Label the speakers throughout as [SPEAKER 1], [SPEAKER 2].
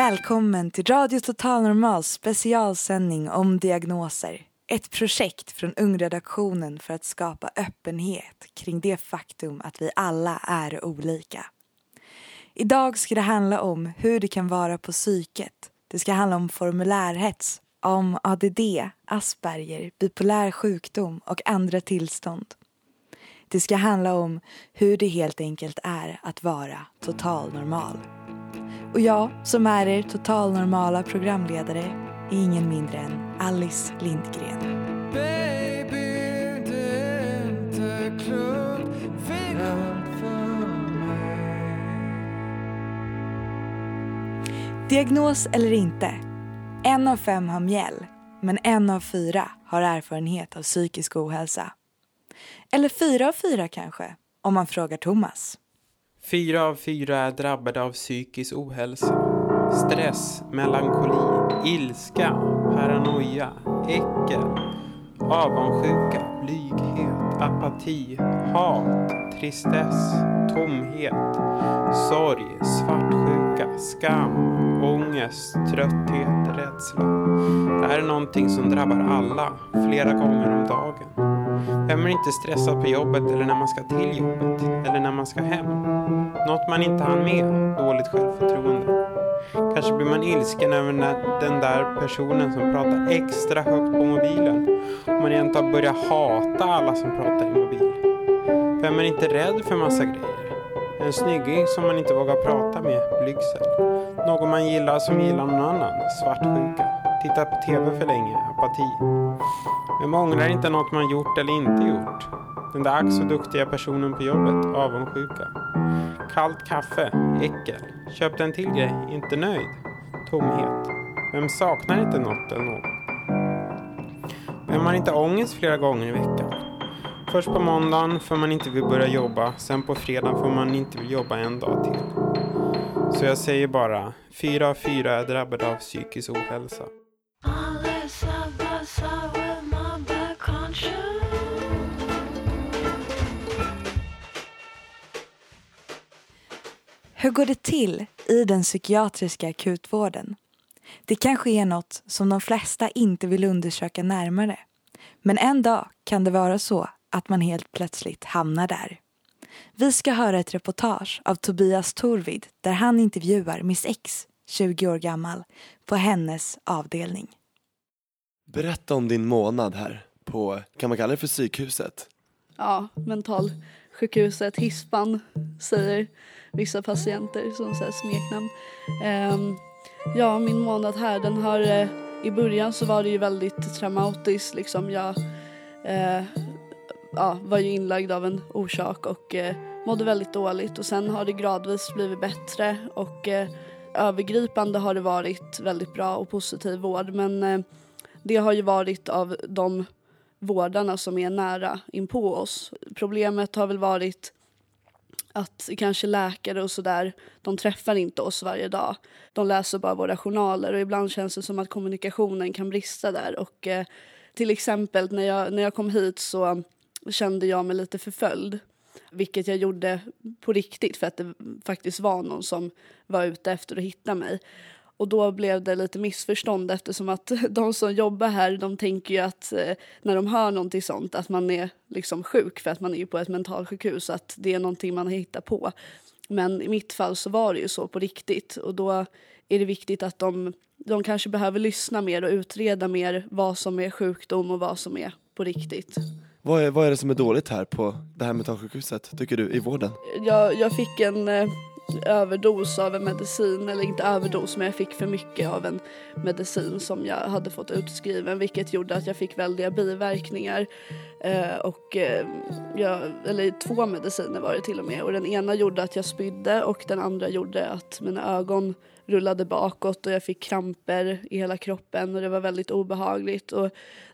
[SPEAKER 1] Välkommen till Radio Total Normals specialsändning om diagnoser. Ett projekt från Ungredaktionen för att skapa öppenhet kring det faktum att vi alla är olika. Idag ska det handla om hur det kan vara på psyket. Det ska handla om formulärhets, om ADD, Asperger, bipolär sjukdom och andra tillstånd. Det ska handla om hur det helt enkelt är att vara total normal. Och jag som är er total normala programledare är ingen mindre än Alice Lindgren. Diagnos eller inte. En av fem har mjäll, men en av fyra har erfarenhet av psykisk ohälsa. Eller fyra av fyra kanske, om man frågar Thomas.
[SPEAKER 2] Fyra av fyra är drabbade av psykisk ohälsa. Stress, melankoli, ilska, paranoia, äckel, avundsjuka, blyghet, apati, hat, tristess, tomhet, sorg, svartsjuka, skam, ångest, trötthet, rädsla. Det här är någonting som drabbar alla, flera gånger om dagen. Vem är inte stressad på jobbet eller när man ska till jobbet? Eller när man ska hem? Något man inte hann med? Dåligt självförtroende? Kanske blir man ilsken över den där personen som pratar extra högt på mobilen. Och man egentligen börjar hata alla som pratar i mobil. Vem är inte rädd för massa grejer? En snygging som man inte vågar prata med, blygsel. Någon man gillar som gillar någon annan, svartsjuka. Tittat på TV för länge, apati. Vem ångrar inte något man gjort eller inte gjort? Den där ack så duktiga personen på jobbet, avundsjuka. Kallt kaffe, äckel. Köpte en till grej, inte nöjd. Tomhet. Vem saknar inte något eller någon? Vem har inte ångest flera gånger i veckan? Först på måndagen för man inte vill börja jobba, sen på fredagen för man inte vill jobba en dag till. Så jag säger bara, fyra av fyra är drabbade av psykisk ohälsa.
[SPEAKER 1] Hur går det till i den psykiatriska akutvården? Det kanske är något som de flesta inte vill undersöka närmare. Men en dag kan det vara så att man helt plötsligt hamnar där. Vi ska höra ett reportage av Tobias Torvid där han intervjuar Miss X, 20 år gammal, på hennes avdelning.
[SPEAKER 3] Berätta om din månad här på, kan man kalla det för psykhuset?
[SPEAKER 4] Ja, Sjukhuset Hispan säger vissa patienter som så här smeknamn. Um, ja, min månad här den har uh, i början så var det ju väldigt traumatiskt liksom. Jag uh, ja, var ju inlagd av en orsak och uh, mådde väldigt dåligt och sen har det gradvis blivit bättre och övergripande har det varit väldigt bra och positiv vård men det har ju varit av de vårdarna som är nära in på oss. Problemet har väl varit att kanske läkare och sådär, de träffar inte oss varje dag. De läser bara våra journaler och ibland känns det som att kommunikationen kan brista där. Och eh, till exempel när jag, när jag kom hit så kände jag mig lite förföljd. Vilket jag gjorde på riktigt för att det faktiskt var någon som var ute efter att hitta mig. Och då blev det lite missförstånd eftersom att de som jobbar här de tänker ju att eh, när de hör någonting sånt att man är liksom sjuk för att man är på ett mentalsjukhus att det är någonting man har hittat på. Men i mitt fall så var det ju så på riktigt och då är det viktigt att de, de kanske behöver lyssna mer och utreda mer vad som är sjukdom och vad som är på riktigt.
[SPEAKER 3] Vad är, vad är det som är dåligt här på det här mentalsjukhuset, tycker du, i vården?
[SPEAKER 4] Jag, jag fick en, eh, överdos av en medicin, eller inte överdos men jag fick för mycket av en medicin som jag hade fått utskriven vilket gjorde att jag fick väldiga biverkningar. Eh, och eh, jag, eller två mediciner var det till och med och den ena gjorde att jag spydde och den andra gjorde att mina ögon rullade bakåt och jag fick kramper i hela kroppen och det var väldigt obehagligt. Och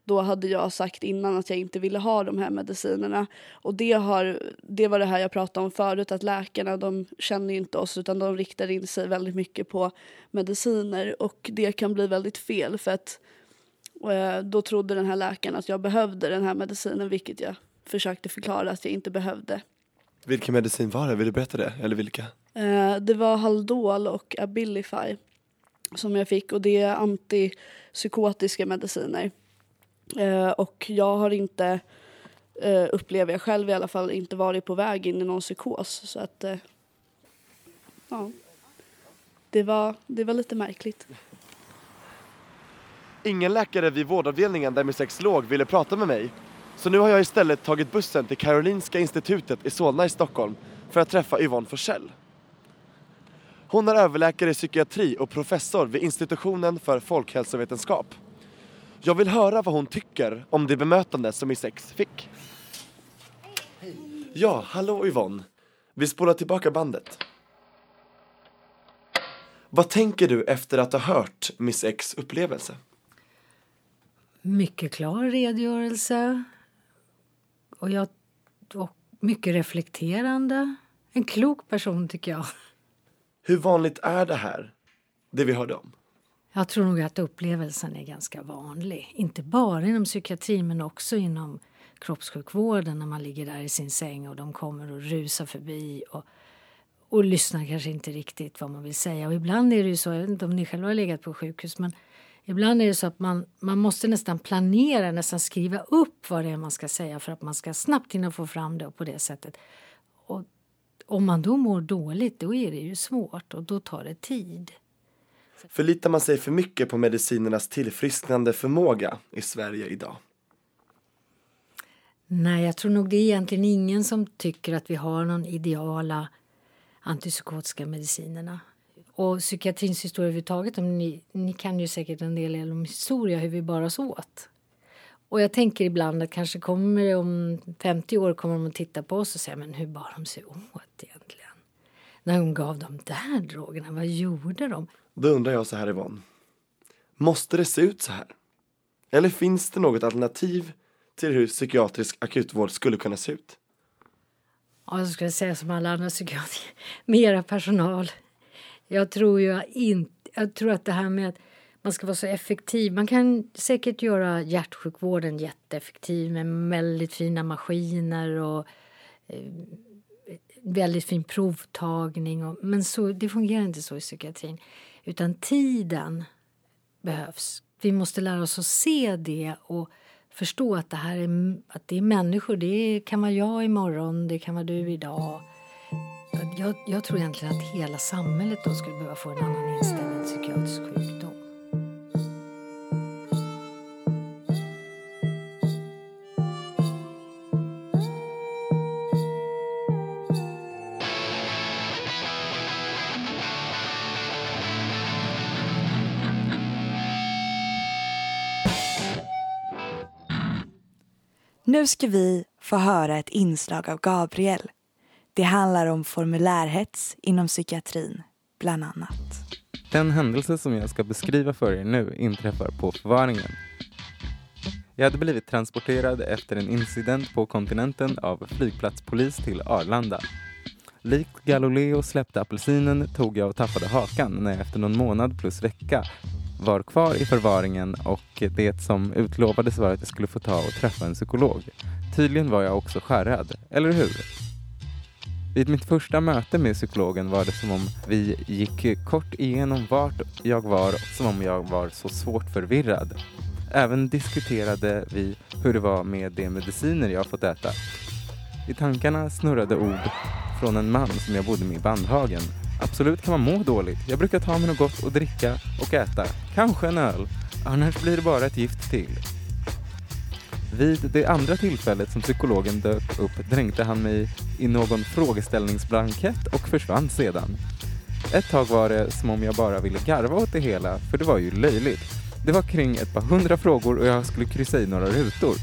[SPEAKER 4] då hade jag sagt innan att jag inte ville ha de här medicinerna. Och det, har, det var det här jag pratade om förut, att läkarna de känner inte oss utan de riktar in sig väldigt mycket på mediciner och det kan bli väldigt fel för att eh, då trodde den här läkaren att jag behövde den här medicinen vilket jag försökte förklara att jag inte behövde.
[SPEAKER 3] Vilken medicin var det? Vill du berätta det? Eller vilka?
[SPEAKER 4] Eh, det var Haldol och Abilify som jag fick och det är antipsykotiska mediciner. Eh, och jag har inte, eh, upplever jag själv i alla fall, inte varit på väg in i någon psykos. Så att, eh, ja. Det var, det var lite märkligt.
[SPEAKER 3] Ingen läkare vid vårdavdelningen där min sex låg ville prata med mig. Så nu har jag istället tagit bussen till Karolinska institutet i Solna i Stockholm för att träffa Yvonne Forsell. Hon är överläkare i psykiatri och professor vid institutionen för folkhälsovetenskap. Jag vill höra vad hon tycker om det bemötande som min sex fick. Ja, hallå Yvonne. Vi spolar tillbaka bandet. Vad tänker du efter att ha hört Miss X upplevelse?
[SPEAKER 5] Mycket klar redogörelse. Och, jag, och mycket reflekterande. En klok person, tycker jag.
[SPEAKER 3] Hur vanligt är det här? Det vi hörde om?
[SPEAKER 5] Jag tror nog att upplevelsen är ganska vanlig. Inte bara inom psykiatrin men också inom kroppssjukvården när man ligger där i sin säng och de kommer och rusar förbi och, och lyssnar kanske inte riktigt vad man vill säga. Och ibland är det ju så, jag vet inte om ni själva har legat på sjukhus, men ibland är det så att man, man måste nästan planera, nästan skriva upp vad det är man ska säga för att man ska snabbt hinna få fram det och på det sättet. Och om man då mår dåligt, då är det ju svårt och då tar det tid.
[SPEAKER 3] Förlitar man sig för mycket på medicinernas tillfrisknande förmåga i Sverige idag?
[SPEAKER 5] Nej, jag tror nog det är egentligen ingen som tycker att vi har någon ideala antipsykotiska medicinerna. Och psykiatrins historia överhuvudtaget, ni, ni kan ju säkert en del om historia, hur vi bar oss åt. Och jag tänker ibland att kanske kommer det om 50 år kommer de att titta på oss och säga men hur bar de sig åt egentligen? När de gav de där drogerna, vad gjorde de?
[SPEAKER 3] Då undrar jag så här Yvonne. Måste det se ut så här? Eller finns det något alternativ till hur psykiatrisk akutvård skulle kunna se ut?
[SPEAKER 5] Ja, jag skulle säga som alla andra psykiatriker, mera personal. Jag tror ju inte, jag tror att det här med att man ska vara så effektiv. Man kan säkert göra hjärtsjukvården jätteeffektiv med väldigt fina maskiner och eh, väldigt fin provtagning. Och, men så, det fungerar inte så i psykiatrin. Utan tiden behövs. Vi måste lära oss att se det och förstå att det här är, att det är människor. Det kan vara jag imorgon, det kan vara du idag. Jag, jag tror egentligen att hela samhället då skulle behöva få en annan inställning till psykiatrisk sjukdom.
[SPEAKER 1] Nu ska vi få höra ett inslag av Gabriel. Det handlar om formulärhets inom psykiatrin, bland annat.
[SPEAKER 6] Den händelse som jag ska beskriva för er nu inträffar på förvaringen. Jag hade blivit transporterad efter en incident på kontinenten av flygplatspolis till Arlanda. Likt Galileo släppte apelsinen tog jag och tappade hakan när jag efter någon månad plus vecka var kvar i förvaringen och det som utlovades var att jag skulle få ta och träffa en psykolog. Tydligen var jag också skärrad, eller hur? Vid mitt första möte med psykologen var det som om vi gick kort igenom vart jag var, som om jag var så svårt förvirrad. Även diskuterade vi hur det var med de mediciner jag fått äta. I tankarna snurrade ord från en man som jag bodde med i Bandhagen Absolut kan man må dåligt. Jag brukar ta mig något gott att dricka och äta. Kanske en öl. Annars blir det bara ett gift till. Vid det andra tillfället som psykologen dök upp dränkte han mig i någon frågeställningsblankett och försvann sedan. Ett tag var det som om jag bara ville garva åt det hela, för det var ju löjligt. Det var kring ett par hundra frågor och jag skulle kryssa i några rutor.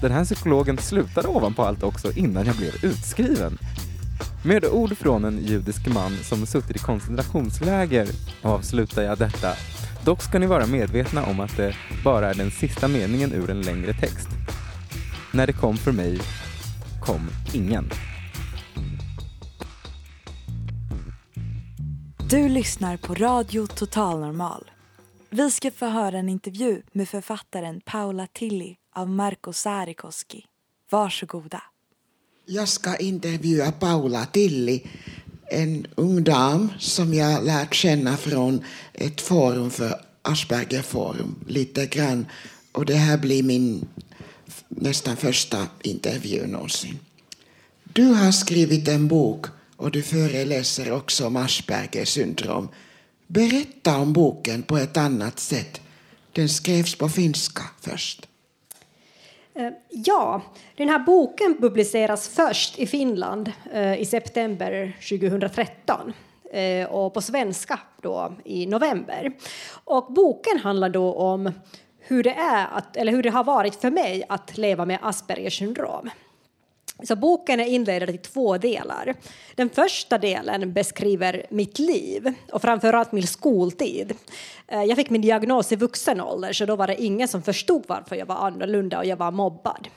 [SPEAKER 6] Den här psykologen slutade ovanpå allt också innan jag blev utskriven. Med ord från en judisk man som suttit i koncentrationsläger avslutar jag detta. Dock ska ni vara medvetna om att det bara är den sista meningen ur en längre text. När det kom för mig kom ingen.
[SPEAKER 1] Du lyssnar på Radio Total Normal. Vi ska få höra en intervju med författaren Paula Tilly av Marco Sarikoski. Varsågoda.
[SPEAKER 7] Jag ska intervjua Paula Tilli, en ung dam som jag lärt känna från ett forum för Aspergerforum lite grann. Och det här blir min nästan första intervju någonsin. Du har skrivit en bok och du föreläser också om Aspergers syndrom. Berätta om boken på ett annat sätt. Den skrevs på finska först.
[SPEAKER 8] Eh, ja, den här boken publiceras först i Finland eh, i september 2013 eh, och på svenska då i november. Och boken handlar då om hur det, är att, eller hur det har varit för mig att leva med Aspergers syndrom. Så boken är indelad i två delar. Den första delen beskriver mitt liv och framförallt min skoltid. Eh, jag fick min diagnos i vuxen ålder så då var det ingen som förstod varför jag var annorlunda och jag var mobbad.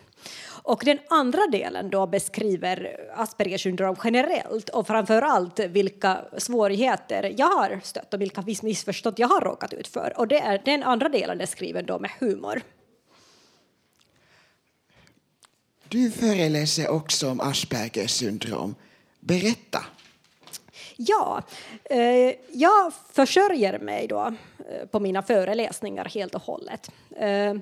[SPEAKER 8] Och den andra delen då beskriver Aspergers syndrom generellt och framförallt vilka svårigheter jag har stött och vilka missförstånd jag har råkat ut för. Och det är den andra delen är skriven då med humor.
[SPEAKER 7] Du föreläser också om Aspergers syndrom. Berätta.
[SPEAKER 8] Ja, eh, jag försörjer mig då eh, på mina föreläsningar helt och hållet. Eh,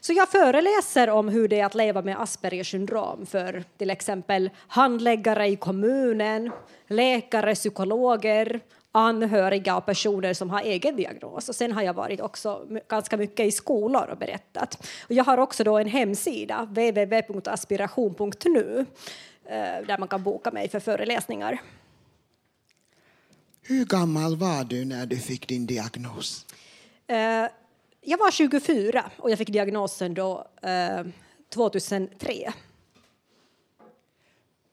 [SPEAKER 8] så jag föreläser om hur det är att leva med Aspergers syndrom för till exempel handläggare i kommunen, läkare, psykologer, anhöriga och personer som har egen diagnos. Och sen har jag varit också ganska mycket i skolor och berättat. Och jag har också då en hemsida, www.aspiration.nu, eh, där man kan boka mig för föreläsningar.
[SPEAKER 7] Hur gammal var du när du fick din diagnos?
[SPEAKER 8] Eh, jag var 24 och jag fick diagnosen då 2003. Eh,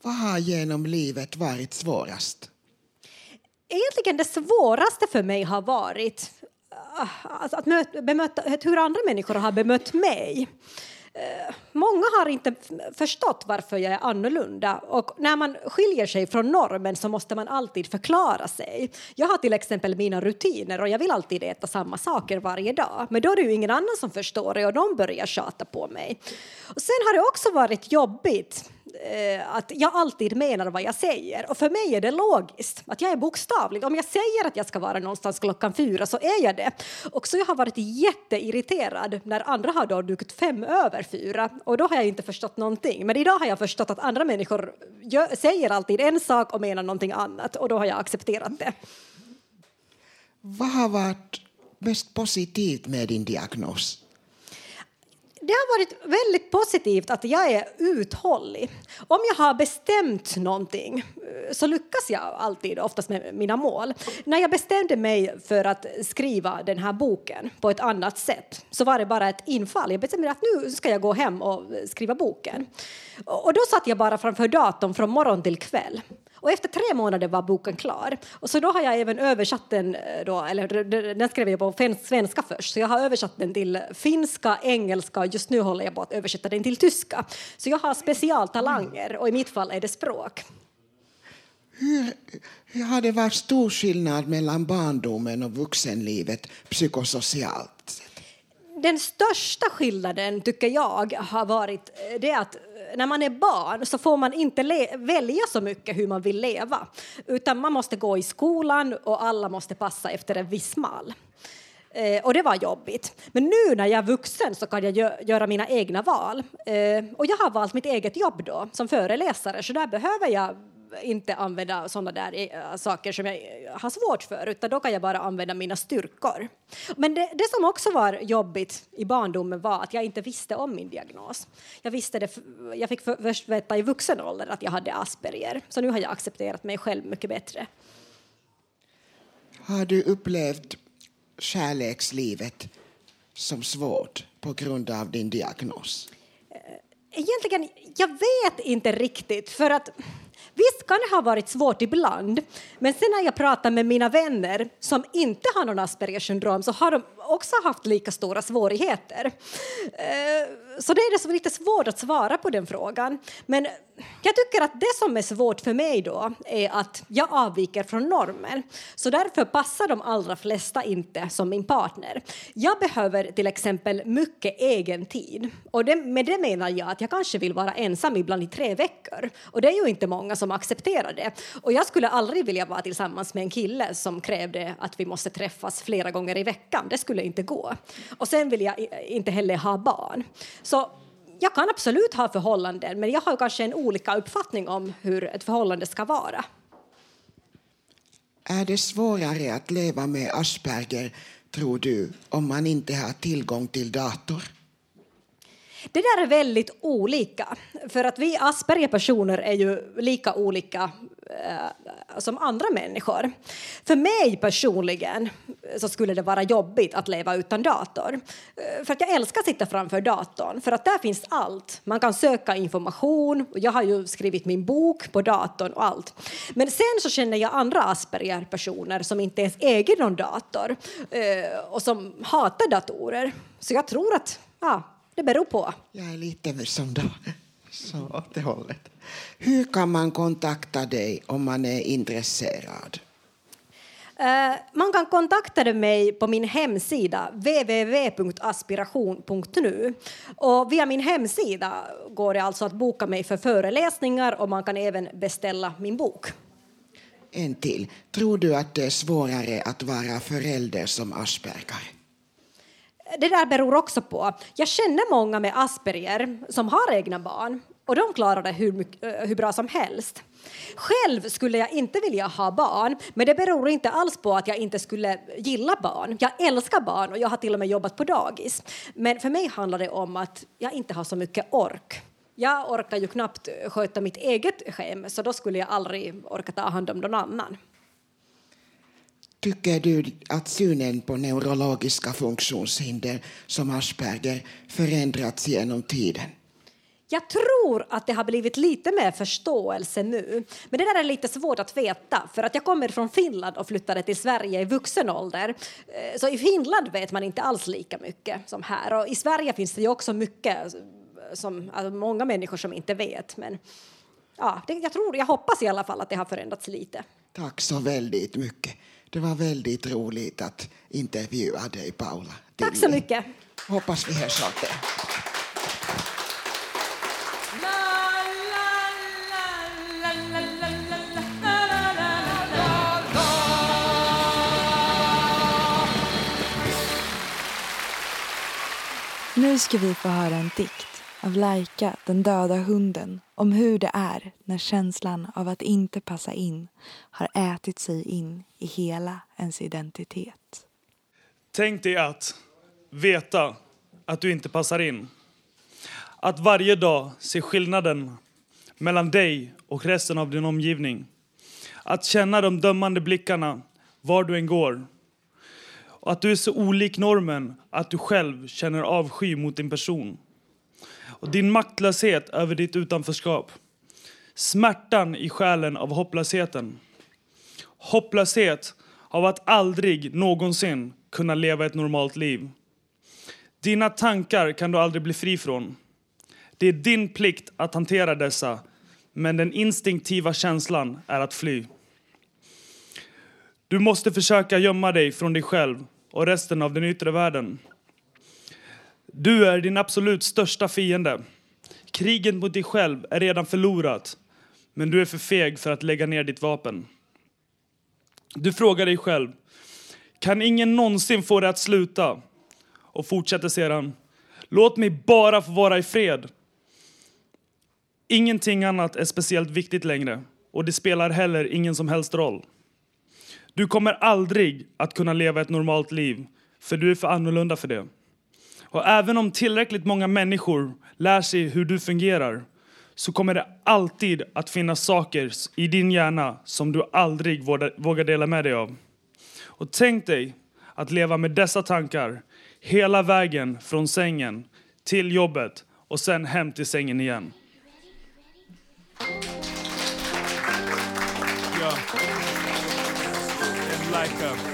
[SPEAKER 7] Vad har genom livet varit svårast?
[SPEAKER 8] Egentligen det svåraste för mig har varit alltså att möta, bemöta, hur andra människor har bemött mig. Eh, många har inte förstått varför jag är annorlunda och när man skiljer sig från normen så måste man alltid förklara sig. Jag har till exempel mina rutiner och jag vill alltid äta samma saker varje dag men då är det ju ingen annan som förstår det och de börjar tjata på mig. Och sen har det också varit jobbigt Eh, att jag alltid menar vad jag säger. Och för mig är det logiskt, att jag är bokstavlig. Om jag säger att jag ska vara någonstans klockan fyra så är jag det. Och så jag har varit jätteirriterad när andra har då dukat fem över fyra och då har jag inte förstått någonting. Men idag har jag förstått att andra människor gör, säger alltid en sak och menar någonting annat och då har jag accepterat det.
[SPEAKER 7] Vad har varit mest positivt med din diagnos?
[SPEAKER 8] Det har varit väldigt positivt att jag är uthållig. Om jag har bestämt någonting eh, så lyckas jag alltid oftast med mina mål. När jag bestämde mig för att skriva den här boken på ett annat sätt så var det bara ett infall. Jag bestämde att nu ska jag gå hem och skriva boken. Och då satt jag bara framför datorn från morgon till kväll. Och efter tre månader var boken klar. Och så då har jag även översatt den, eh, då, eller den skrev jag på svenska först, så jag har översatt den till finska, engelska och just nu håller jag på att översätta den till tyska. Så jag har specialtalanger och i mitt fall är det språk.
[SPEAKER 7] Hur, har det varit stor skillnad mellan barndomen och vuxenlivet psykosocialt?
[SPEAKER 8] Den största skillnaden tycker jag har varit eh, det att när man är barn så får man inte välja så mycket hur man vill leva utan man måste gå i skolan och alla måste passa efter en viss mall. Eh, och det var jobbigt. Men nu när jag är vuxen så kan jag gö göra mina egna val. Eh, och jag har valt mitt eget jobb då som föreläsare så där behöver jag inte använda sådana där eh, saker som jag eh, har svårt för, utan då kan jag bara använda mina styrkor. Men det, det som också var jobbigt i barndomen var att jag inte visste om min diagnos. Jag, visste det, jag fick först veta i vuxen ålder att jag hade Asperger, så nu har jag accepterat mig själv mycket bättre.
[SPEAKER 7] Har du upplevt kärlekslivet som svårt på grund av din diagnos?
[SPEAKER 8] Egentligen, jag vet inte riktigt, för att visst kan det ha varit svårt ibland, men sen när jag pratar med mina vänner som inte har någon Aspergers syndrom så har de också haft lika stora svårigheter. Eh, så det är det som är lite svårt att svara på den frågan. Men jag tycker att det som är svårt för mig då är att jag avviker från normen. Så därför passar de allra flesta inte som min partner. Jag behöver till exempel mycket egen tid. Och det, med det menar jag att jag kanske vill vara ensam ibland i tre veckor. Och det är ju inte många som accepterar det. Och jag skulle aldrig vilja vara tillsammans med en kille som krävde att vi måste träffas flera gånger i veckan. Det skulle inte gå. Och sen vill jag inte heller ha barn. Så jag kan absolut ha förhållanden, men jag har kanske en olika uppfattning om hur ett förhållande ska vara.
[SPEAKER 7] Är det svårare att leva med Asperger, tror du, om man inte har tillgång till dator?
[SPEAKER 8] Det där är väldigt olika, för att vi Asperger-personer är ju lika olika eh, som andra människor. För mig personligen eh, så skulle det vara jobbigt att leva utan dator. Eh, för att jag älskar att sitta framför datorn, för att där finns allt. Man kan söka information, och jag har ju skrivit min bok på datorn och allt. Men sen så känner jag andra Asperger-personer som inte ens äger någon dator eh, och som hatar datorer. Så jag tror att ja, det beror på.
[SPEAKER 7] Jag är lite som då. Så åt det hållet. Hur kan man kontakta dig om man är intresserad?
[SPEAKER 8] Uh, man kan kontakta mig på min hemsida www.aspiration.nu. Och via min hemsida går det alltså att boka mig för föreläsningar och man kan även beställa min bok.
[SPEAKER 7] En till. Tror du att det är svårare att vara förälder som Asperger?
[SPEAKER 8] Det där beror också på. Jag känner många med Asperger som har egna barn och de klarar det hur, eh, hur bra som helst. Själv skulle jag inte vilja ha barn, men det beror inte alls på att jag inte skulle gilla barn. Jag älskar barn och jag har till och med jobbat på dagis. Men för mig handlar det om att jag inte har så mycket ork. Jag orkar ju knappt sköta mitt eget hem, så då skulle jag aldrig orka ta hand om någon annan.
[SPEAKER 7] Tycker du att synen på neurologiska funktionshinder som Asperger förändrats genom tiden?
[SPEAKER 8] Jag tror att det har blivit lite mer förståelse nu. Men det där är lite svårt att veta, för att jag kommer från Finland och flyttade till Sverige i vuxen ålder. Eh, så i Finland vet man inte alls lika mycket som här. Och i Sverige finns det ju också mycket som alltså många människor som inte vet. Men ja, det, jag tror, jag hoppas i alla fall att det har förändrats lite.
[SPEAKER 7] Tack så väldigt mycket. Det var väldigt roligt att intervjua dig, Paula.
[SPEAKER 8] Tack så mycket.
[SPEAKER 7] Hoppas vi hörs det.
[SPEAKER 1] Nu ska vi få höra en dikt av Laika, den döda hunden, om hur det är när känslan av att inte passa in har ätit sig in i hela ens identitet.
[SPEAKER 9] Tänk dig att veta att du inte passar in. Att varje dag se skillnaden mellan dig och resten av din omgivning. Att känna de dömande blickarna var du än går. Och att du är så olik normen att du själv känner avsky mot din person och din maktlöshet över ditt utanförskap. Smärtan i själen av hopplösheten. Hopplöshet av att aldrig någonsin kunna leva ett normalt liv. Dina tankar kan du aldrig bli fri från. Det är din plikt att hantera dessa, men den instinktiva känslan är att fly. Du måste försöka gömma dig från dig själv och resten av den yttre världen. Du är din absolut största fiende. Kriget mot dig själv är redan förlorat, men du är för feg för att lägga ner ditt vapen. Du frågar dig själv, kan ingen någonsin få det att sluta? Och fortsätter sedan, låt mig bara få vara i fred. Ingenting annat är speciellt viktigt längre. och det spelar heller ingen som helst roll. Du kommer aldrig att kunna leva ett normalt liv, för du är för annorlunda för det. Och även om tillräckligt många människor lär sig hur du fungerar så kommer det alltid att finnas saker i din hjärna som du aldrig vågar dela med dig av. Och tänk dig att leva med dessa tankar hela vägen från sängen till jobbet och sen hem till sängen igen.
[SPEAKER 10] Yeah.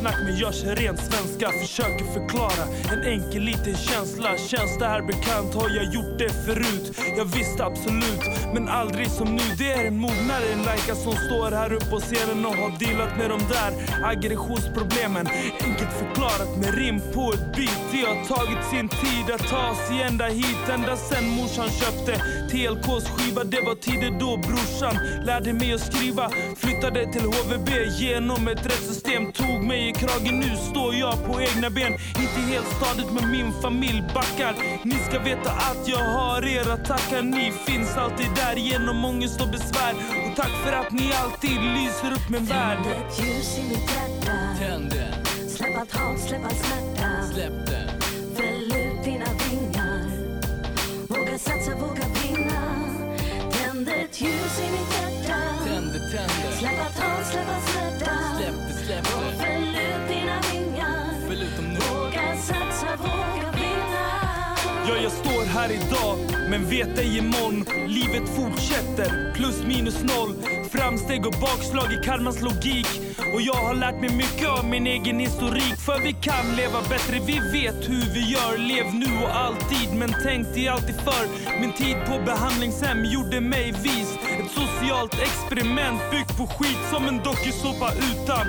[SPEAKER 10] Snack, men görs ren rent svenska. Försöker förklara en enkel liten känsla. Känns det här bekant? Har jag gjort det förut? Jag visste absolut, men aldrig som nu. Det är en mognare än Laika som står här uppe på scenen och har dealat med de där aggressionsproblemen. Enkelt förklarat med rim på ett beat Det har tagit sin tid att ta sig ända hit Ända sen morsan köpte TLKs skiva Det var tider då brorsan lärde mig att skriva. Flyttade till HVB genom ett rättssystem Tog mig i kragen, nu står jag på egna ben Inte helt stadigt men min familj backar. Ni ska veta att jag har er att tacka Ni finns alltid där genom ångest och besvär. Och tack för att ni alltid lyser upp min värld.
[SPEAKER 11] Tänd ett ljus i mitt hjärta.
[SPEAKER 10] Tänd det
[SPEAKER 11] Släpp allt hat, släpp all smärta.
[SPEAKER 10] Släpp det här idag, men vet ej imorgon. Livet fortsätter, plus minus noll. Framsteg och bakslag i karmans logik. Och jag har lärt mig mycket av min egen historik. För vi kan leva bättre, vi vet hur vi gör. Lev nu och alltid, men tänk dig alltid för. Min tid på behandlingshem gjorde mig vis. Ett socialt experiment byggt på skit som en dokusåpa utan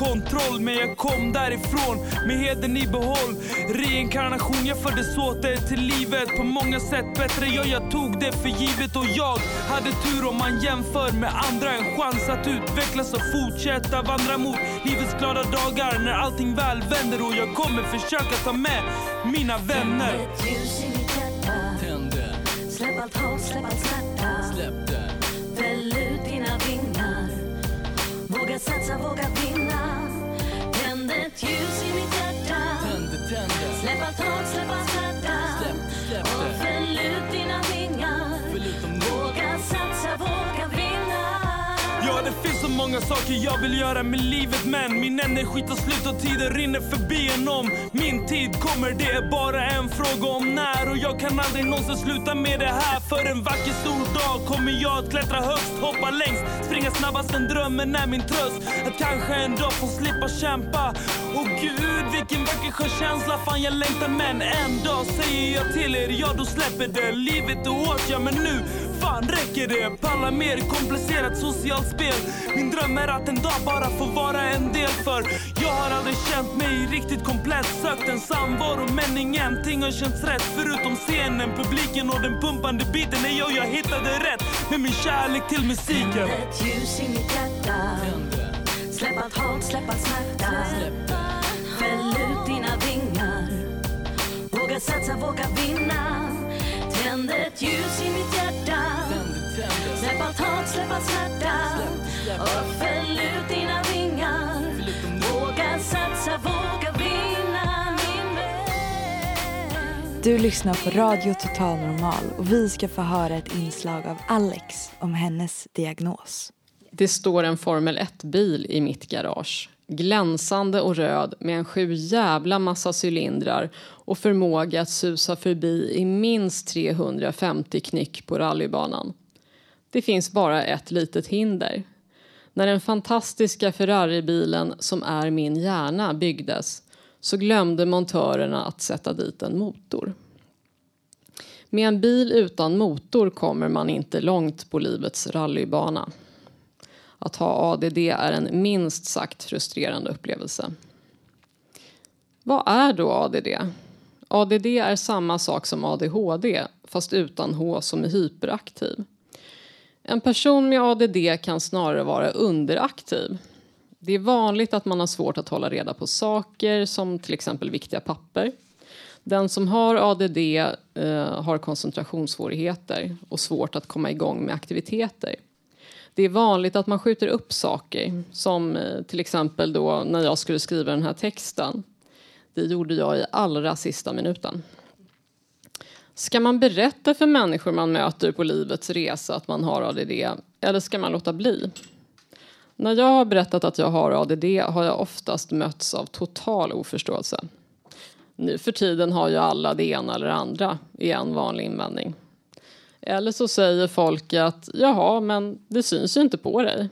[SPEAKER 10] kontroll Men jag kom därifrån med heden i behåll. Reinkarnation, jag föddes åter till livet. På många sätt bättre, ja jag tog det för givet. Och jag hade tur om man jämför med andra. En chans att utvecklas och fortsätta vandra mot livets glada dagar. När allting väl vänder och jag kommer försöka ta med mina vänner.
[SPEAKER 11] Ett ljus i mitt hjärta Släpp allt hat, släpp all smärta.
[SPEAKER 10] Släpp det.
[SPEAKER 11] Fäll ut dina vingar. Våga satsa, våga vinna ett ljus i mitt hjärta.
[SPEAKER 10] Tänd det, tänd. Det
[SPEAKER 11] Släpp allt hat, släpp all smärta. Och fäll ut dina vingar. Våga satsa, våga vinna.
[SPEAKER 10] Ja, det finns så många saker jag vill göra med livet Men min energi tar slut och tiden rinner förbi en om Min tid. Kommer, det är bara en fråga om när? Och jag kan aldrig någonsin sluta med det här. För en vacker stor dag kommer jag att klättra högst Hoppa längst, springa snabbast, den drömmen är min tröst. Att kanske en dag få slippa kämpa och gud, vilken vacker skön känsla. Fan jag längtar men en dag säger jag till er Ja, då släpper det Livet är hårt, ja men nu Fan räcker det? Pallar mer komplicerat socialt spel. Min dröm är att en dag bara få vara en del för Jag har aldrig känt mig riktigt komplett. Sökt en samvaro men ingenting har känts rätt. Förutom scenen, publiken och den pumpande biten Nej, jag, jag hittade rätt. Med min kärlek till musiken.
[SPEAKER 11] Tänd ett ljus i mitt hjärta. Släpp allt hat, släpp all smärta.
[SPEAKER 10] släpp
[SPEAKER 11] Fäll ut dina vingar. Våga satsa, våga vinna. Tänd ett ljus i mitt hjärta. Släpp allt hat, släpp all smärta. Och fäll ut dina vingar. Våga satsa, våga vinna min vän.
[SPEAKER 1] Du lyssnar på Radio Total Normal och vi ska få höra ett inslag av Alex om hennes diagnos.
[SPEAKER 12] Det står en Formel 1-bil i mitt garage. Glänsande och röd med en sju jävla massa cylindrar och förmåga att susa förbi i minst 350 knyck på rallybanan. Det finns bara ett litet hinder. När den fantastiska Ferraribilen som är min hjärna byggdes så glömde montörerna att sätta dit en motor. Med en bil utan motor kommer man inte långt på livets rallybana. Att ha ADD är en minst sagt frustrerande upplevelse. Vad är då ADD? ADD är samma sak som ADHD, fast utan H som är hyperaktiv. En person med ADD kan snarare vara underaktiv. Det är vanligt att man har svårt att hålla reda på saker, som till exempel viktiga papper. Den som har ADD eh, har koncentrationssvårigheter och svårt att komma igång med aktiviteter. Det är vanligt att man skjuter upp saker, som eh, till exempel då när jag skulle skriva den här texten. Det gjorde jag i allra sista minuten. Ska man berätta för människor man möter på livets resa att man har ADD eller ska man låta bli? När jag har berättat att jag har ADD har jag oftast mötts av total oförståelse. Nu för tiden har ju alla det ena eller andra, är en vanlig invändning. Eller så säger folk att jaha, men det syns ju inte på dig.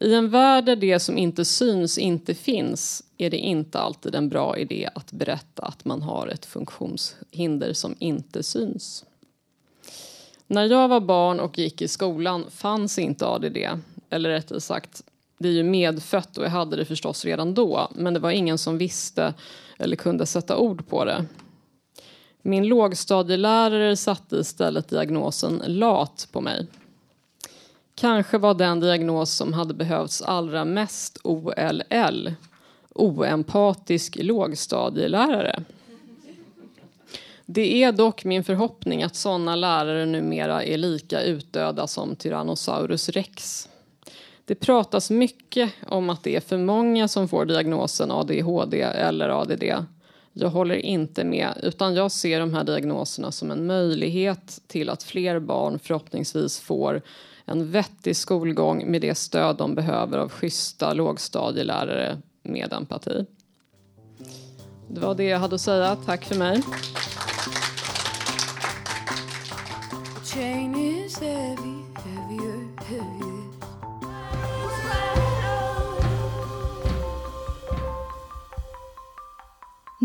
[SPEAKER 12] I en värld där det som inte syns inte finns är det inte alltid en bra idé att berätta att man har ett funktionshinder som inte syns. När jag var barn och gick i skolan fanns inte ADD, eller rättare sagt, det är ju medfött och jag hade det förstås redan då, men det var ingen som visste eller kunde sätta ord på det. Min lågstadielärare satte istället diagnosen lat på mig. Kanske var den diagnos som hade behövts allra mest OLL, oempatisk lågstadielärare. Det är dock min förhoppning att sådana lärare numera är lika utdöda som Tyrannosaurus rex. Det pratas mycket om att det är för många som får diagnosen ADHD eller ADD. Jag håller inte med, utan jag ser de här diagnoserna som en möjlighet till att fler barn förhoppningsvis får en vettig skolgång med det stöd de behöver av schyssta lågstadielärare med empati. Det var det jag hade att säga. Tack för mig.
[SPEAKER 11] chain is heavy, heavier, heavier.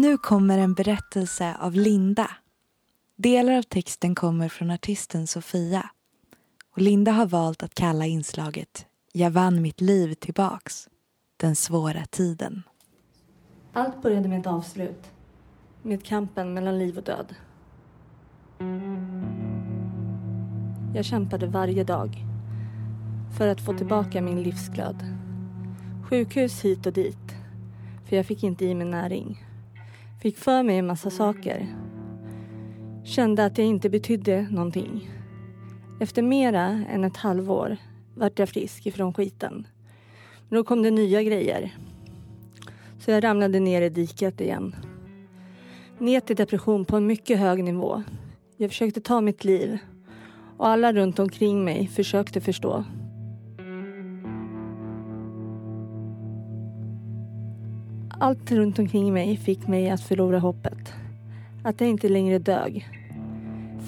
[SPEAKER 1] Nu kommer en berättelse av Linda. Delar av texten kommer från artisten Sofia. Och Linda har valt att kalla inslaget Jag vann mitt liv tillbaks. Den svåra tiden.
[SPEAKER 13] Allt började med ett avslut. Med kampen mellan liv och död. Jag kämpade varje dag för att få tillbaka min livsglöd. Sjukhus hit och dit, för jag fick inte i mig näring. Fick för mig en massa saker. Kände att jag inte betydde någonting. Efter mera än ett halvår vart jag frisk ifrån skiten. Men då kom det nya grejer. Så jag ramlade ner i diket igen. Ner till depression på en mycket hög nivå. Jag försökte ta mitt liv och alla runt omkring mig försökte förstå. Allt runt omkring mig fick mig att förlora hoppet. Att jag inte längre dög.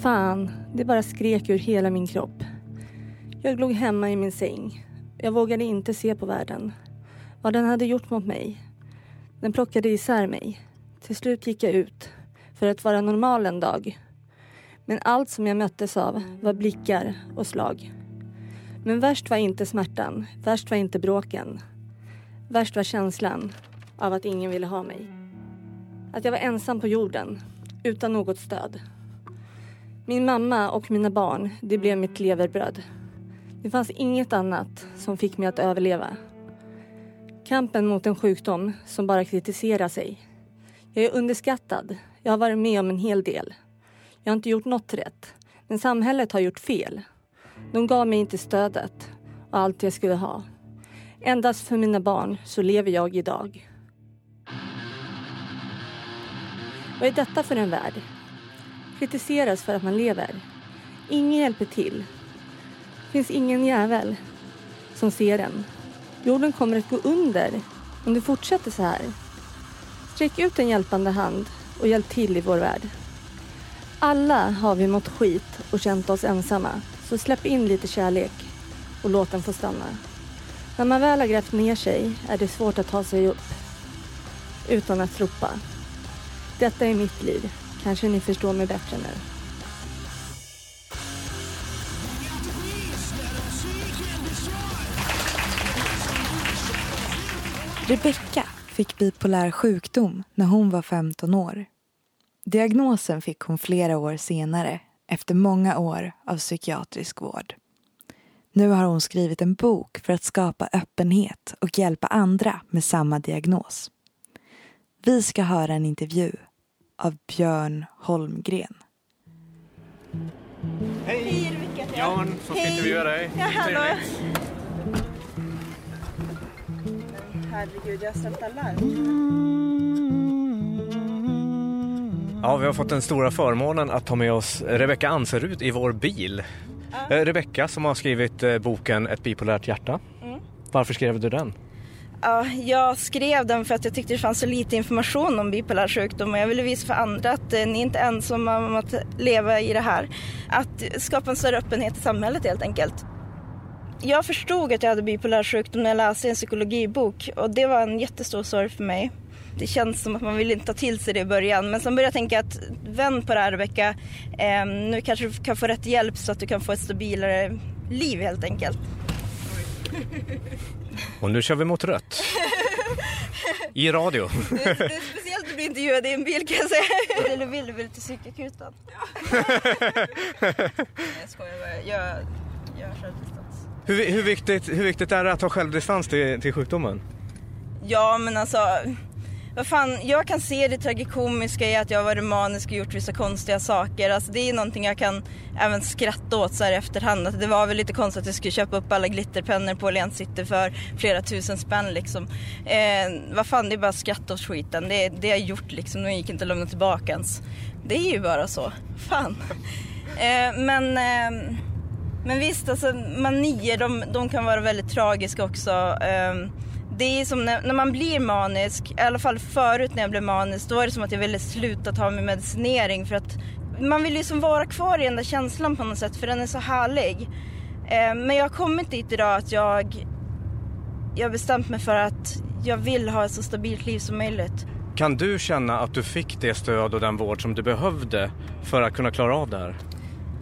[SPEAKER 13] Fan, det bara skrek ur hela min kropp. Jag låg hemma i min säng. Jag vågade inte se på världen. Vad den hade gjort mot mig. Den plockade isär mig. Till slut gick jag ut för att vara normal en dag. Men allt som jag möttes av var blickar och slag. Men värst var inte smärtan, värst var inte bråken. Värst var känslan av att ingen ville ha mig. Att jag var ensam på jorden, utan något stöd. Min mamma och mina barn, det blev mitt leverbröd. Det fanns inget annat som fick mig att överleva. Kampen mot en sjukdom som bara kritiserar sig. Jag är underskattad. Jag har varit med om en hel del. Jag har inte gjort något rätt. Men samhället har gjort fel. De gav mig inte stödet och allt jag skulle ha. Endast för mina barn så lever jag idag. Vad är detta för en värld? Kritiseras för att man lever. Ingen hjälper till. finns ingen jävel som ser en. Jorden kommer att gå under om det fortsätter så här. Sträck ut en hjälpande hand och hjälp till i vår värld. Alla har vi mått skit och känt oss ensamma. Så släpp in lite kärlek och låt den få stanna. När man väl har grävt ner sig är det svårt att ta sig upp utan att ropa. Detta är mitt liv. Kanske ni förstår mig bättre nu.
[SPEAKER 1] Rebecka fick bipolär sjukdom när hon var 15 år. Diagnosen fick hon flera år senare efter många år av psykiatrisk vård. Nu har hon skrivit en bok för att skapa öppenhet och hjälpa andra med samma diagnos. Vi ska höra en intervju av Björn Holmgren.
[SPEAKER 14] Hej! Jan som ska intervjua dig.
[SPEAKER 15] Ja, hallå. Herregud, jag har ställt alarm.
[SPEAKER 14] Ja, vi har fått den stora förmånen att ta med oss Rebecka Anserud i vår bil. Eh, Rebecka som har skrivit eh, boken Ett bipolärt hjärta.
[SPEAKER 15] Mm.
[SPEAKER 14] Varför skrev du den?
[SPEAKER 15] Ja, jag skrev den för att jag tyckte det fanns så lite information om bipolär sjukdom och jag ville visa för andra att eh, ni inte är ensamma om att leva i det här. Att skapa en större öppenhet i samhället helt enkelt. Jag förstod att jag hade bipolär sjukdom när jag läste en psykologibok och det var en jättestor sorg för mig. Det känns som att man vill inte ta till sig det i början men sen började jag tänka att vänd på det här Rebecka. Eh, nu kanske du kan få rätt hjälp så att du kan få ett stabilare liv helt enkelt.
[SPEAKER 14] Och nu kör vi mot rött. I radio.
[SPEAKER 15] Det, det är speciellt att bli intervjuad i en bil kan jag säga. Eller vill du väl till psykakuten? Nej jag skojar bara. Jag, jag har självdistans.
[SPEAKER 14] Hur, hur, viktigt, hur viktigt är det att ha självdistans till, till sjukdomen?
[SPEAKER 15] Ja men alltså, vad fan, jag kan se det tragikomiska i att jag har varit manisk och gjort vissa konstiga saker. Alltså det är någonting jag kan även skratta åt så här i efterhand. Att det var väl lite konstigt att jag skulle köpa upp alla glitterpennor på Åhléns City för flera tusen spänn liksom. Eh, vad fan, det är bara att skratta åt skiten. Det, det har jag gjort liksom, de gick inte att lämna tillbaka ens. Det är ju bara så. Fan. Eh, men, eh, men visst, alltså manier de, de kan vara väldigt tragiska också. Eh, det är som när, när, man blir manisk, i alla fall förut när jag blev manisk, då var det som att jag ville sluta ta min medicinering för att man vill ju som vara kvar i den där känslan på något sätt för den är så härlig. Eh, men jag har kommit dit idag att jag, jag har bestämt mig för att jag vill ha ett så stabilt liv som möjligt.
[SPEAKER 14] Kan du känna att du fick det stöd och den vård som du behövde för att kunna klara av det här?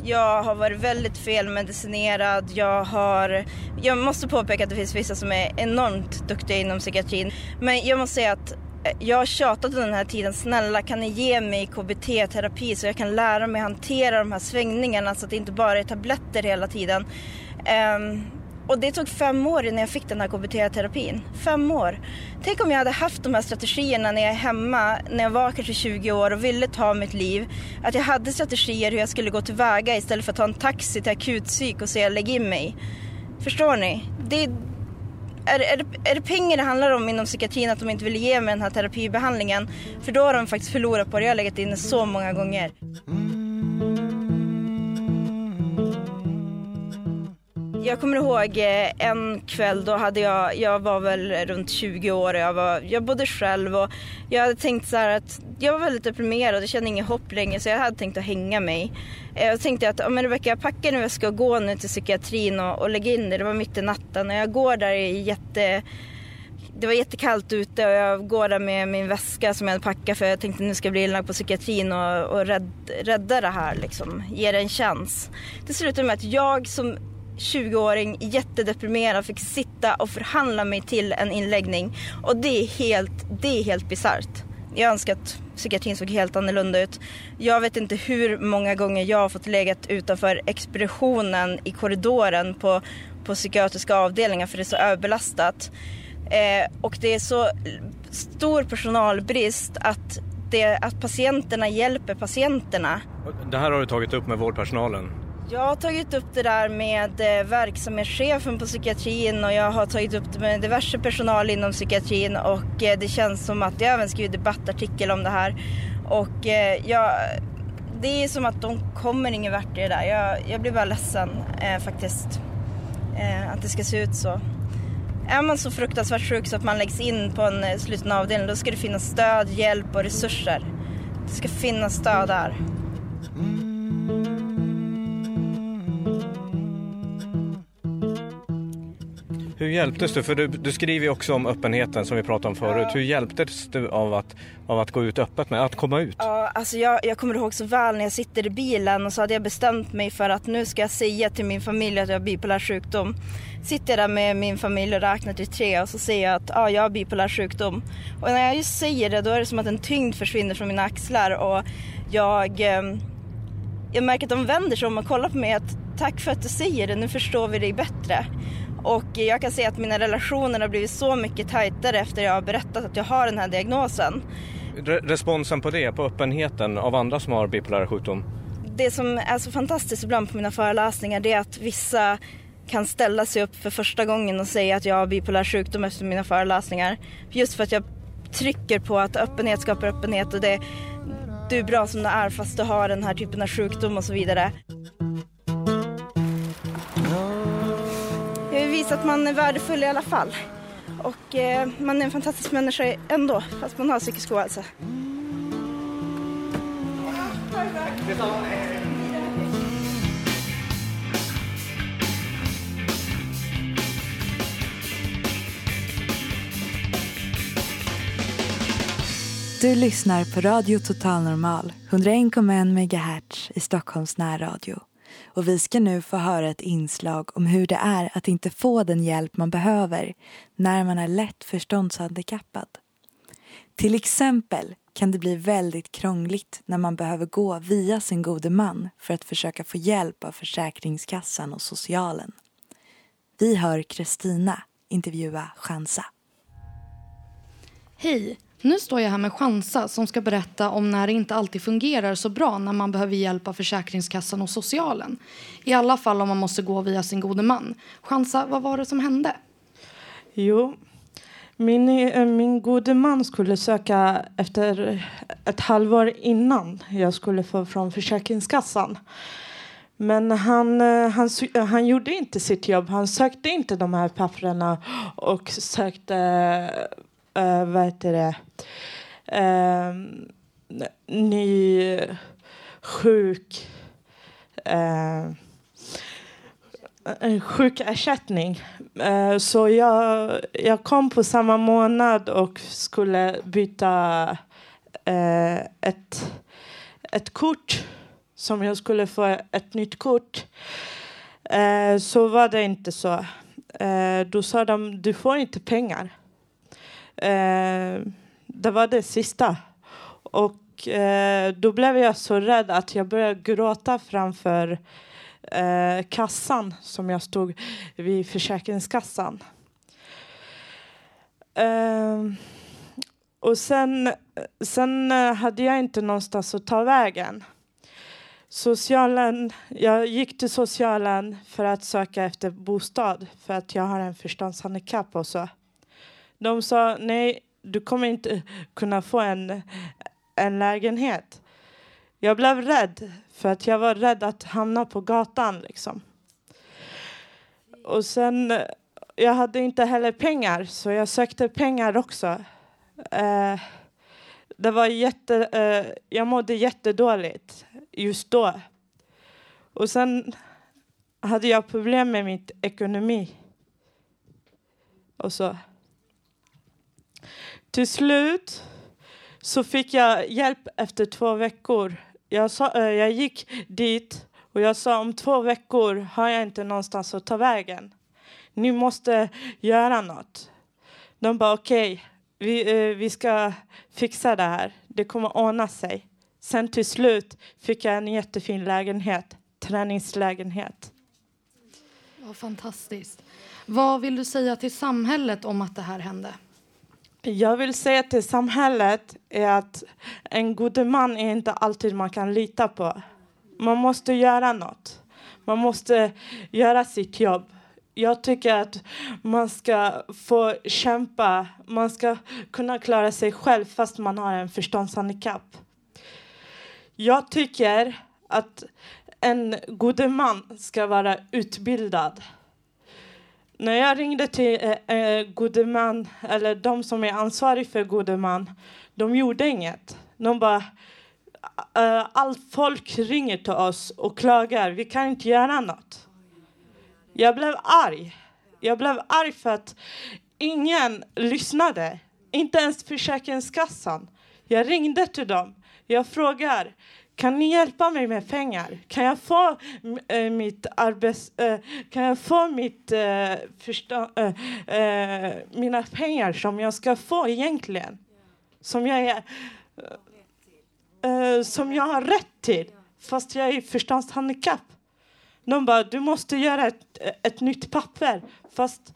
[SPEAKER 15] Jag har varit väldigt felmedicinerad. Jag har... Jag måste påpeka att det finns vissa som är enormt duktiga inom psykiatrin. Men jag måste säga att eh, jag har tjatat under den här tiden. Snälla kan ni ge mig KBT-terapi så jag kan lära mig hantera de här svängningarna så att det inte bara är tabletter hela tiden. Um, och det tog fem år innan jag fick den här KBT-terapin. Fem år. Tänk om jag hade haft de här strategierna när jag är hemma, när jag var kanske 20 år och ville ta mitt liv. Att jag hade strategier hur jag skulle gå tillväga istället för att ta en taxi till akutpsyk och säga lägg in mig. Förstår ni? Det, är, är, det, är det pengar det handlar om inom psykiatrin att de inte vill ge mig den här terapibehandlingen? För då har de faktiskt förlorat på det. Jag har legat inne så många gånger. Jag kommer ihåg eh, en kväll då hade jag, jag var väl runt 20 år och jag, var, jag bodde själv och jag hade tänkt så att jag var väldigt deprimerad och kände inget hopp längre så jag hade tänkt att hänga mig. Eh, jag tänkte att, men Rebecka jag packar nu väska och gå nu till psykiatrin och, och lägga in det. Det var mitt i natten och jag går där i jätte det var jättekallt ute och jag går där med min väska som jag hade packat för jag tänkte nu ska jag bli inlagd på psykiatrin och, och rädd, rädda det här liksom, ge det en chans. Det slutade med att jag som 20-åring, jättedeprimerad, fick sitta och förhandla mig till en inläggning. Och det är helt, det är helt bisarrt. Jag önskar att psykiatrin såg helt annorlunda ut. Jag vet inte hur många gånger jag har fått legat utanför expeditionen i korridoren på, på psykiatriska avdelningar för det är så överbelastat. Eh, och det är så stor personalbrist att, det, att patienterna hjälper patienterna.
[SPEAKER 14] Det här har du tagit upp med vårdpersonalen?
[SPEAKER 15] Jag har tagit upp det där med eh, verksamhetschefen på psykiatrin och jag har tagit upp det med diverse personal inom psykiatrin och eh, det känns som att jag även skrivit debattartikel om det här. Och eh, jag, det är som att de kommer ingen vart i det där. Jag, jag blir bara ledsen eh, faktiskt eh, att det ska se ut så. Är man så fruktansvärt sjuk så att man läggs in på en sluten avdelning då ska det finnas stöd, hjälp och resurser. Det ska finnas stöd där. Mm.
[SPEAKER 14] Hur hjälptes du? För du, du skriver ju också om öppenheten som vi pratade om förut. Hur hjälptes du av att, av att gå ut öppet med, att komma ut?
[SPEAKER 15] Ja, alltså jag, jag kommer ihåg så väl när jag sitter i bilen och så hade jag bestämt mig för att nu ska jag säga till min familj att jag har bipolär sjukdom. Sitter jag där med min familj och räknar till tre och så säger jag att ja, jag har bipolär sjukdom. Och när jag just säger det då är det som att en tyngd försvinner från mina axlar och jag, eh, jag märker att de vänder sig om och kollar på mig att tack för att du säger det, nu förstår vi dig bättre. Och jag kan se att mina relationer har blivit så mycket tajtare efter jag har berättat att jag har den här diagnosen.
[SPEAKER 14] re responsen på det, på öppenheten av andra som har bipolär sjukdom?
[SPEAKER 15] Det som är så fantastiskt ibland på mina föreläsningar det är att vissa kan ställa sig upp för första gången och säga att jag har bipolär sjukdom efter mina föreläsningar. Just för att jag trycker på att öppenhet skapar öppenhet och det, du är bra som du är fast du har den här typen av sjukdom och så vidare. Jag vill visa att man är värdefull i alla fall. Och eh, man är en fantastisk människa ändå fast man har psykisk ohälsa.
[SPEAKER 1] Du lyssnar på Radio Total Normal, 101,1 MHz i Stockholms närradio. Och vi ska nu få höra ett inslag om hur det är att inte få den hjälp man behöver när man är lätt förståndshandikappad. Till exempel kan det bli väldigt krångligt när man behöver gå via sin gode man för att försöka få hjälp av Försäkringskassan och socialen. Vi hör Kristina intervjua Chansa.
[SPEAKER 16] Hej! Nu står jag här med Chansa som ska berätta om när det inte alltid fungerar så bra när man behöver hjälp av Försäkringskassan och socialen. I alla fall om man måste gå via sin gode man. Chansa, vad var det som hände?
[SPEAKER 17] Jo, min, eh, min gode man skulle söka efter ett halvår innan jag skulle få från Försäkringskassan. Men han, eh, han, eh, han gjorde inte sitt jobb. Han sökte inte de här papperna och sökte, uh, vad heter det, uh, ny sjuk, uh, en sjukersättning. Uh, Så jag, jag kom på samma månad och skulle byta uh, ett, ett kort som jag skulle få ett nytt kort. Uh, Så var det inte så. Då sa de du får inte pengar. Eh, Det var det sista. Och eh, då blev jag så rädd att jag började gråta framför eh, kassan som jag stod vid Försäkringskassan. Eh, och sen, sen eh, hade jag inte någonstans att ta vägen. Socialen, jag gick till socialen för att söka efter bostad för att jag har en förståndshandikapp och så. De sa nej, du kommer inte kunna få en, en lägenhet. Jag blev rädd för att jag var rädd att hamna på gatan liksom. Och sen, jag hade inte heller pengar så jag sökte pengar också. Eh, det var jätte, eh, jag mådde jättedåligt just då. Och sen hade jag problem med min ekonomi. Och så. Till slut så fick jag hjälp efter två veckor. Jag, sa, eh, jag gick dit och jag sa om två veckor har jag inte någonstans att ta vägen. Ni måste göra något. De bara okej, vi, eh, vi ska fixa det här. Det kommer ordna sig. Sen till slut fick jag en jättefin lägenhet, träningslägenhet.
[SPEAKER 16] Vad fantastiskt. Vad vill du säga till samhället om att det här hände?
[SPEAKER 17] Jag vill säga till samhället är att en god man är inte alltid man kan lita på. Man måste göra något. Man måste göra sitt jobb. Jag tycker att man ska få kämpa. Man ska kunna klara sig själv fast man har en förståndshandikapp. Jag tycker att en god man ska vara utbildad. När jag ringde till eh, eh, gode man, eller de som är ansvariga för gode man, de gjorde inget. De bara, eh, allt folk ringer till oss och klagar, vi kan inte göra något. Jag blev arg. Jag blev arg för att ingen lyssnade. Inte ens Försäkringskassan. Jag ringde till dem. Jag frågar, kan ni hjälpa mig med pengar? Kan jag få äh, mitt arbets... Äh, kan jag få mitt, eh, äh, förstå, mina pengar som jag ska få egentligen? Som jag, är, som jag har rätt till, fast jag är förståndshandikapp. De bara, du måste göra ett, ett nytt papper. Fast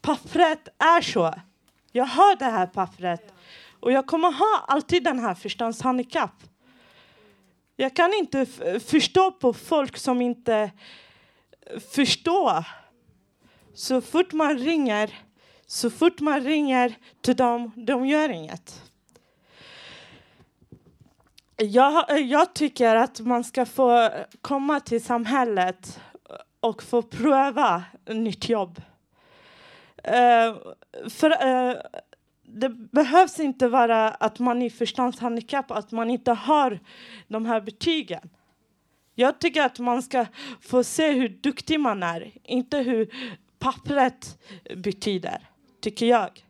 [SPEAKER 17] pappret är så. Jag har det här pappret. Och jag kommer ha alltid den här förståndshandikapp. Jag kan inte förstå på folk som inte förstår. Så fort man ringer, så fort man ringer till dem, de gör inget. Jag, jag tycker att man ska få komma till samhället och få pröva nytt jobb. Uh, för, uh, det behövs inte vara att man är förståndshandikapp, att man inte har de här betygen. Jag tycker att man ska få se hur duktig man är, inte hur pappret betyder, tycker jag.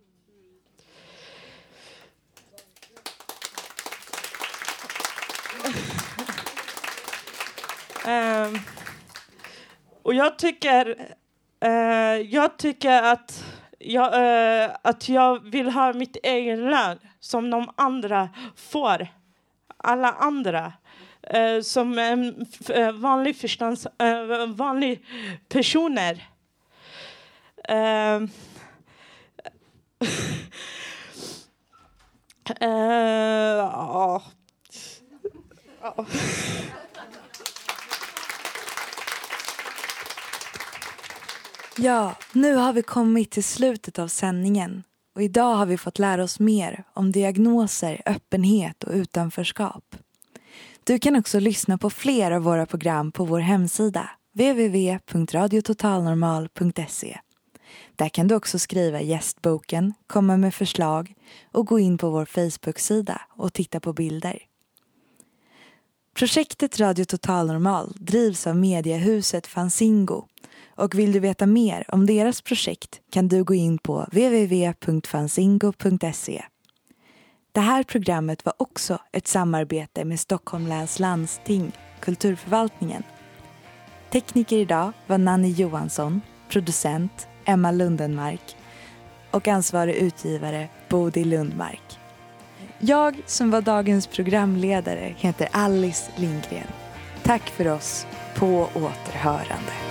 [SPEAKER 17] Um, och jag tycker, uh, jag tycker att, jag, uh, att jag vill ha mitt egen lön som de andra får. Alla andra. Uh, som um, f- eh, vanlig förstånds, eh, vanlig personer. Eh, Ehm. Eh, ja. Ja.
[SPEAKER 1] Ja, nu har vi kommit till slutet av sändningen och idag har vi fått lära oss mer om diagnoser, öppenhet och utanförskap. Du kan också lyssna på fler av våra program på vår hemsida www.radiototalnormal.se. Där kan du också skriva gästboken, komma med förslag och gå in på vår Facebook-sida och titta på bilder. Projektet Radio Total Normal drivs av mediehuset Fanzingo och vill du veta mer om deras projekt kan du gå in på www.fanzingo.se. Det här programmet var också ett samarbete med Stockholm läns landsting, Kulturförvaltningen. Tekniker idag var Nanny Johansson, producent Emma Lundenmark och ansvarig utgivare Bodil Lundmark. Jag som var dagens programledare heter Alice Lindgren. Tack för oss. På återhörande.